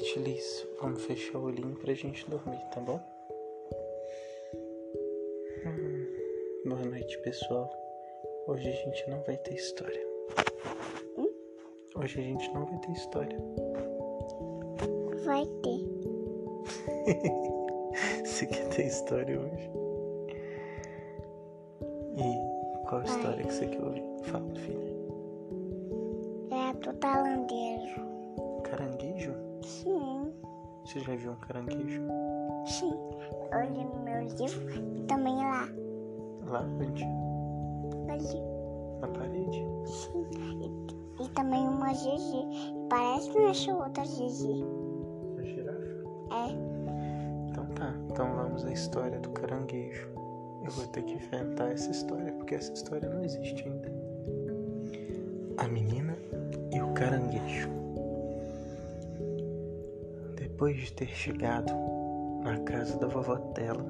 noite, Liz. Vamos fechar o olhinho pra gente dormir, tá bom? Hum, boa noite, pessoal. Hoje a gente não vai ter história. Hoje a gente não vai ter história. Vai ter. Você quer ter história hoje? E qual história que você quer ouvir? Fala, filha. É do talandeiro. Você já viu um caranguejo? sim. Eu li no meu livro e também lá. Lá onde? Ali. Na parede? Sim. E, e também uma Gigi. Parece que achou outra Gigi. Na girafa? É. Então tá, então vamos à história do caranguejo. Eu vou ter que inventar essa história, porque essa história não existe ainda. A menina e o caranguejo. Depois de ter chegado na casa da vovó dela,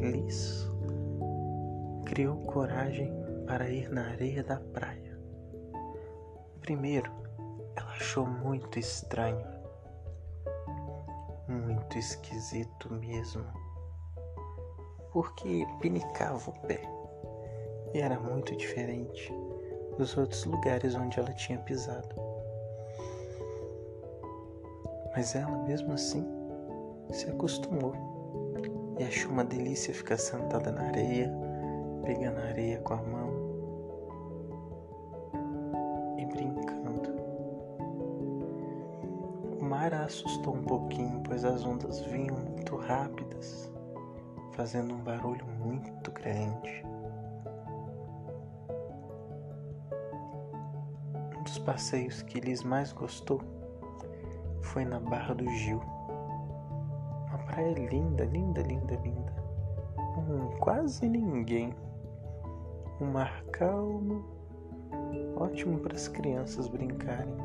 Liz criou coragem para ir na areia da praia. Primeiro, ela achou muito estranho muito esquisito mesmo. Porque pinicava o pé. E era muito diferente dos outros lugares onde ela tinha pisado. Mas ela, mesmo assim, se acostumou e achou uma delícia ficar sentada na areia, pegando a areia com a mão e brincando. O mar a assustou um pouquinho, pois as ondas vinham muito rápidas, fazendo um barulho muito grande. Um dos passeios que Liz mais gostou foi na Barra do Gil. Uma praia linda, linda, linda, linda. Com quase ninguém. Um mar calmo, ótimo para as crianças brincarem.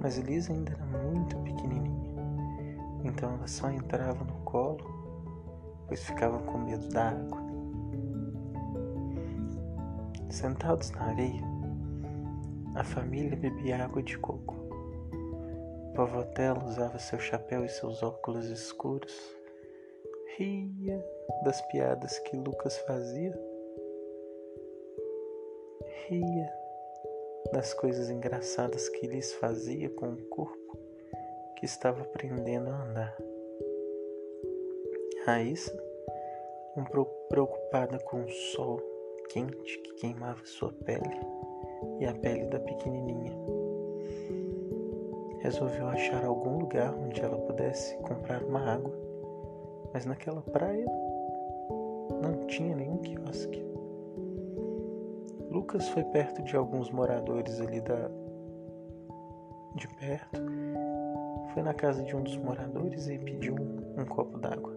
Mas Liz ainda era muito pequenininha, então ela só entrava no colo, pois ficava com medo da água. Sentados na areia, a família bebia água de coco. Vovó Tela usava seu chapéu e seus óculos escuros, ria das piadas que Lucas fazia, ria das coisas engraçadas que Liz fazia com o corpo que estava aprendendo a andar. Raíssa, um preocupada com o sol quente que queimava sua pele e a pele da pequenininha, resolveu achar algum lugar onde ela pudesse comprar uma água, mas naquela praia não tinha nenhum quiosque. Lucas foi perto de alguns moradores ali da de perto. Foi na casa de um dos moradores e pediu um, um copo d'água.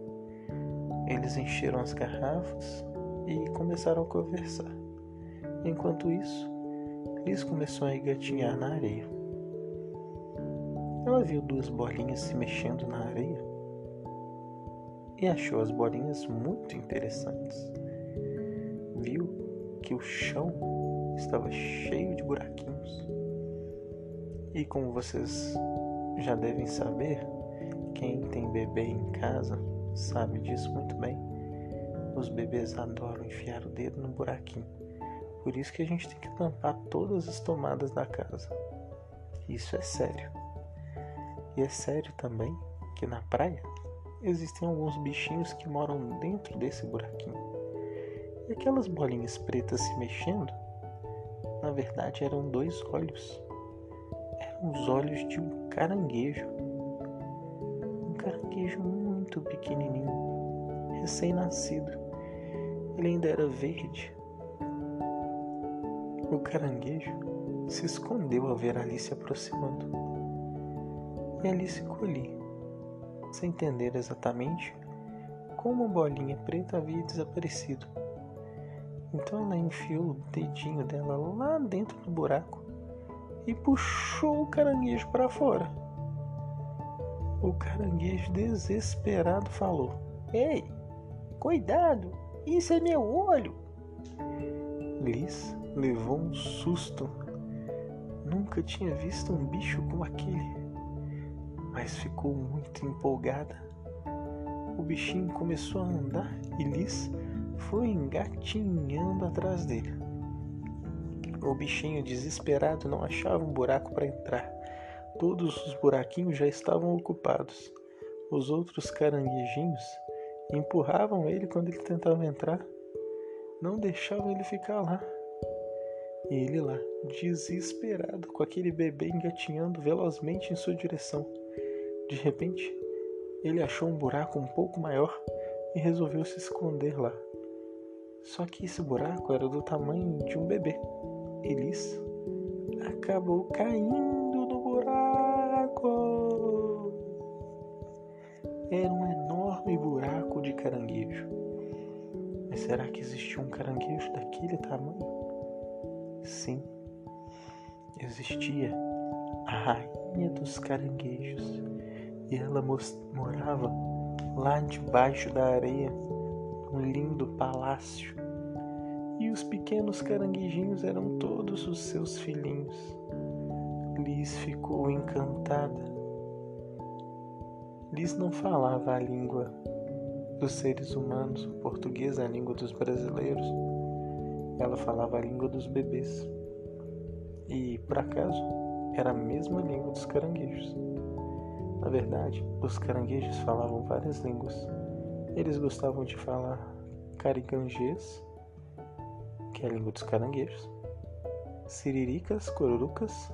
Eles encheram as garrafas e começaram a conversar. Enquanto isso, Liz começou a engatinhar na areia. Ela viu duas bolinhas se mexendo na areia e achou as bolinhas muito interessantes. Viu que o chão estava cheio de buraquinhos. E como vocês já devem saber, quem tem bebê em casa sabe disso muito bem. Os bebês adoram enfiar o dedo no buraquinho. Por isso que a gente tem que tampar todas as tomadas da casa. Isso é sério. E é sério também que na praia existem alguns bichinhos que moram dentro desse buraquinho. E aquelas bolinhas pretas se mexendo, na verdade eram dois olhos. Eram os olhos de um caranguejo. Um caranguejo muito pequenininho, recém-nascido. Ele ainda era verde. O caranguejo se escondeu ao ver Alice aproximando. E Alice ficou ali, sem entender exatamente como a bolinha preta havia desaparecido. Então ela enfiou o dedinho dela lá dentro do buraco e puxou o caranguejo para fora. O caranguejo desesperado falou: Ei, cuidado, isso é meu olho. Liz levou um susto. Nunca tinha visto um bicho como aquele. Mas ficou muito empolgada. O bichinho começou a andar e Liz foi engatinhando atrás dele. O bichinho desesperado não achava um buraco para entrar. Todos os buraquinhos já estavam ocupados. Os outros caranguejinhos empurravam ele quando ele tentava entrar, não deixavam ele ficar lá. E ele lá, desesperado, com aquele bebê engatinhando velozmente em sua direção. De repente, ele achou um buraco um pouco maior e resolveu se esconder lá. Só que esse buraco era do tamanho de um bebê. Elis acabou caindo no buraco. Era um enorme buraco de caranguejo. Mas será que existia um caranguejo daquele tamanho? Sim, existia a rainha dos caranguejos e ela morava lá debaixo da areia, num lindo palácio. E os pequenos caranguejinhos eram todos os seus filhinhos. Liz ficou encantada. Liz não falava a língua dos seres humanos, o português a língua dos brasileiros. Ela falava a língua dos bebês. E, por acaso, era a mesma língua dos caranguejos. Na verdade, os caranguejos falavam várias línguas. Eles gostavam de falar caricanjês, que é a língua dos caranguejos, siriricas, corurucas,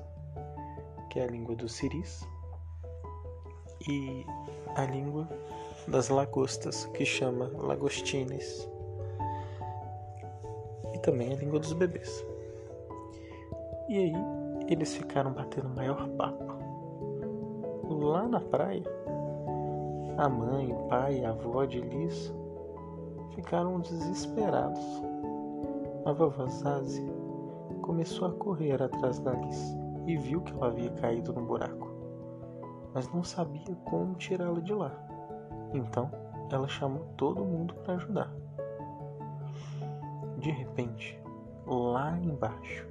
que é a língua dos siris, e a língua das lagostas, que chama lagostines, e também a língua dos bebês. E aí eles ficaram batendo maior papo lá na praia, a mãe, o pai e a avó de Liz ficaram desesperados. A vovó Zazi começou a correr atrás da Liz e viu que ela havia caído no buraco, mas não sabia como tirá-la de lá. Então ela chamou todo mundo para ajudar. De repente, lá embaixo,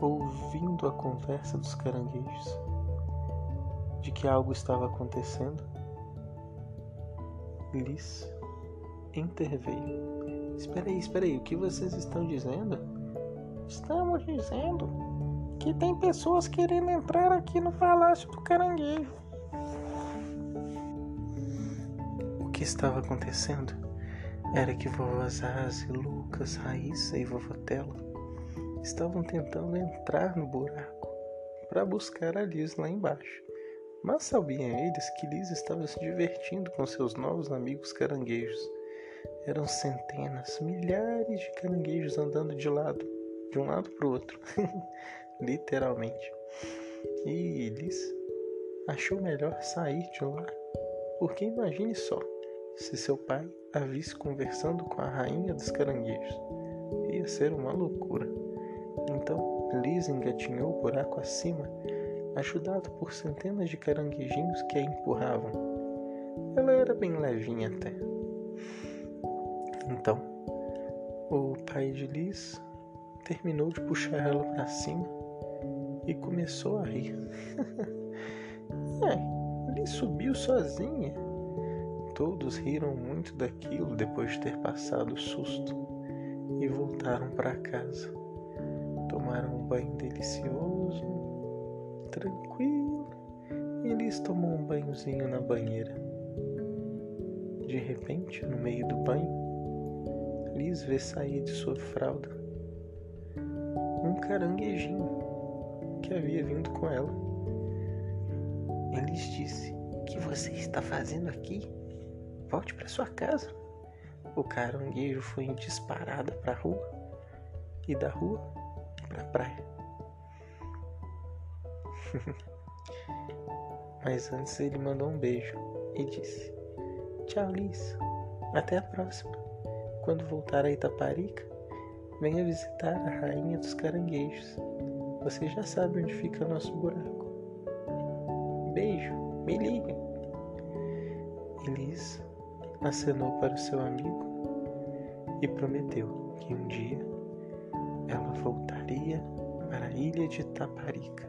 ouvindo a conversa dos caranguejos, de que algo estava acontecendo, Liz interveio. Espera aí, espera aí, o que vocês estão dizendo? Estamos dizendo que tem pessoas querendo entrar aqui no Palácio do Caranguejo. O que estava acontecendo era que vovó Zazi, Lucas, Raíssa e vovó Tela estavam tentando entrar no buraco para buscar a Liz lá embaixo. Mas sabiam eles que Liz estava se divertindo com seus novos amigos caranguejos. Eram centenas, milhares de caranguejos andando de lado, de um lado para o outro, literalmente. E Liz achou melhor sair de lá, porque imagine só, se seu pai a visse conversando com a rainha dos caranguejos, ia ser uma loucura. Então Liz engatinhou o buraco acima ajudado por centenas de caranguejinhos que a empurravam. Ela era bem levinha até. Então, o pai de Liz terminou de puxar ela para cima e começou a rir. é, Liz subiu sozinha. Todos riram muito daquilo depois de ter passado o susto e voltaram para casa. Tomaram um banho delicioso tranquilo. E tomou um banhozinho na banheira. De repente, no meio do banho, Liz vê sair de sua fralda um caranguejinho que havia vindo com ela. Liz disse: O que você está fazendo aqui? Volte para sua casa. O caranguejo foi disparado para a rua e da rua para a praia. Mas antes ele mandou um beijo e disse: Tchau, Liz. Até a próxima. Quando voltar a Itaparica, venha visitar a rainha dos caranguejos. Você já sabe onde fica nosso buraco. Beijo, me liga. E Liz acenou para o seu amigo e prometeu que um dia ela voltaria para a ilha de Itaparica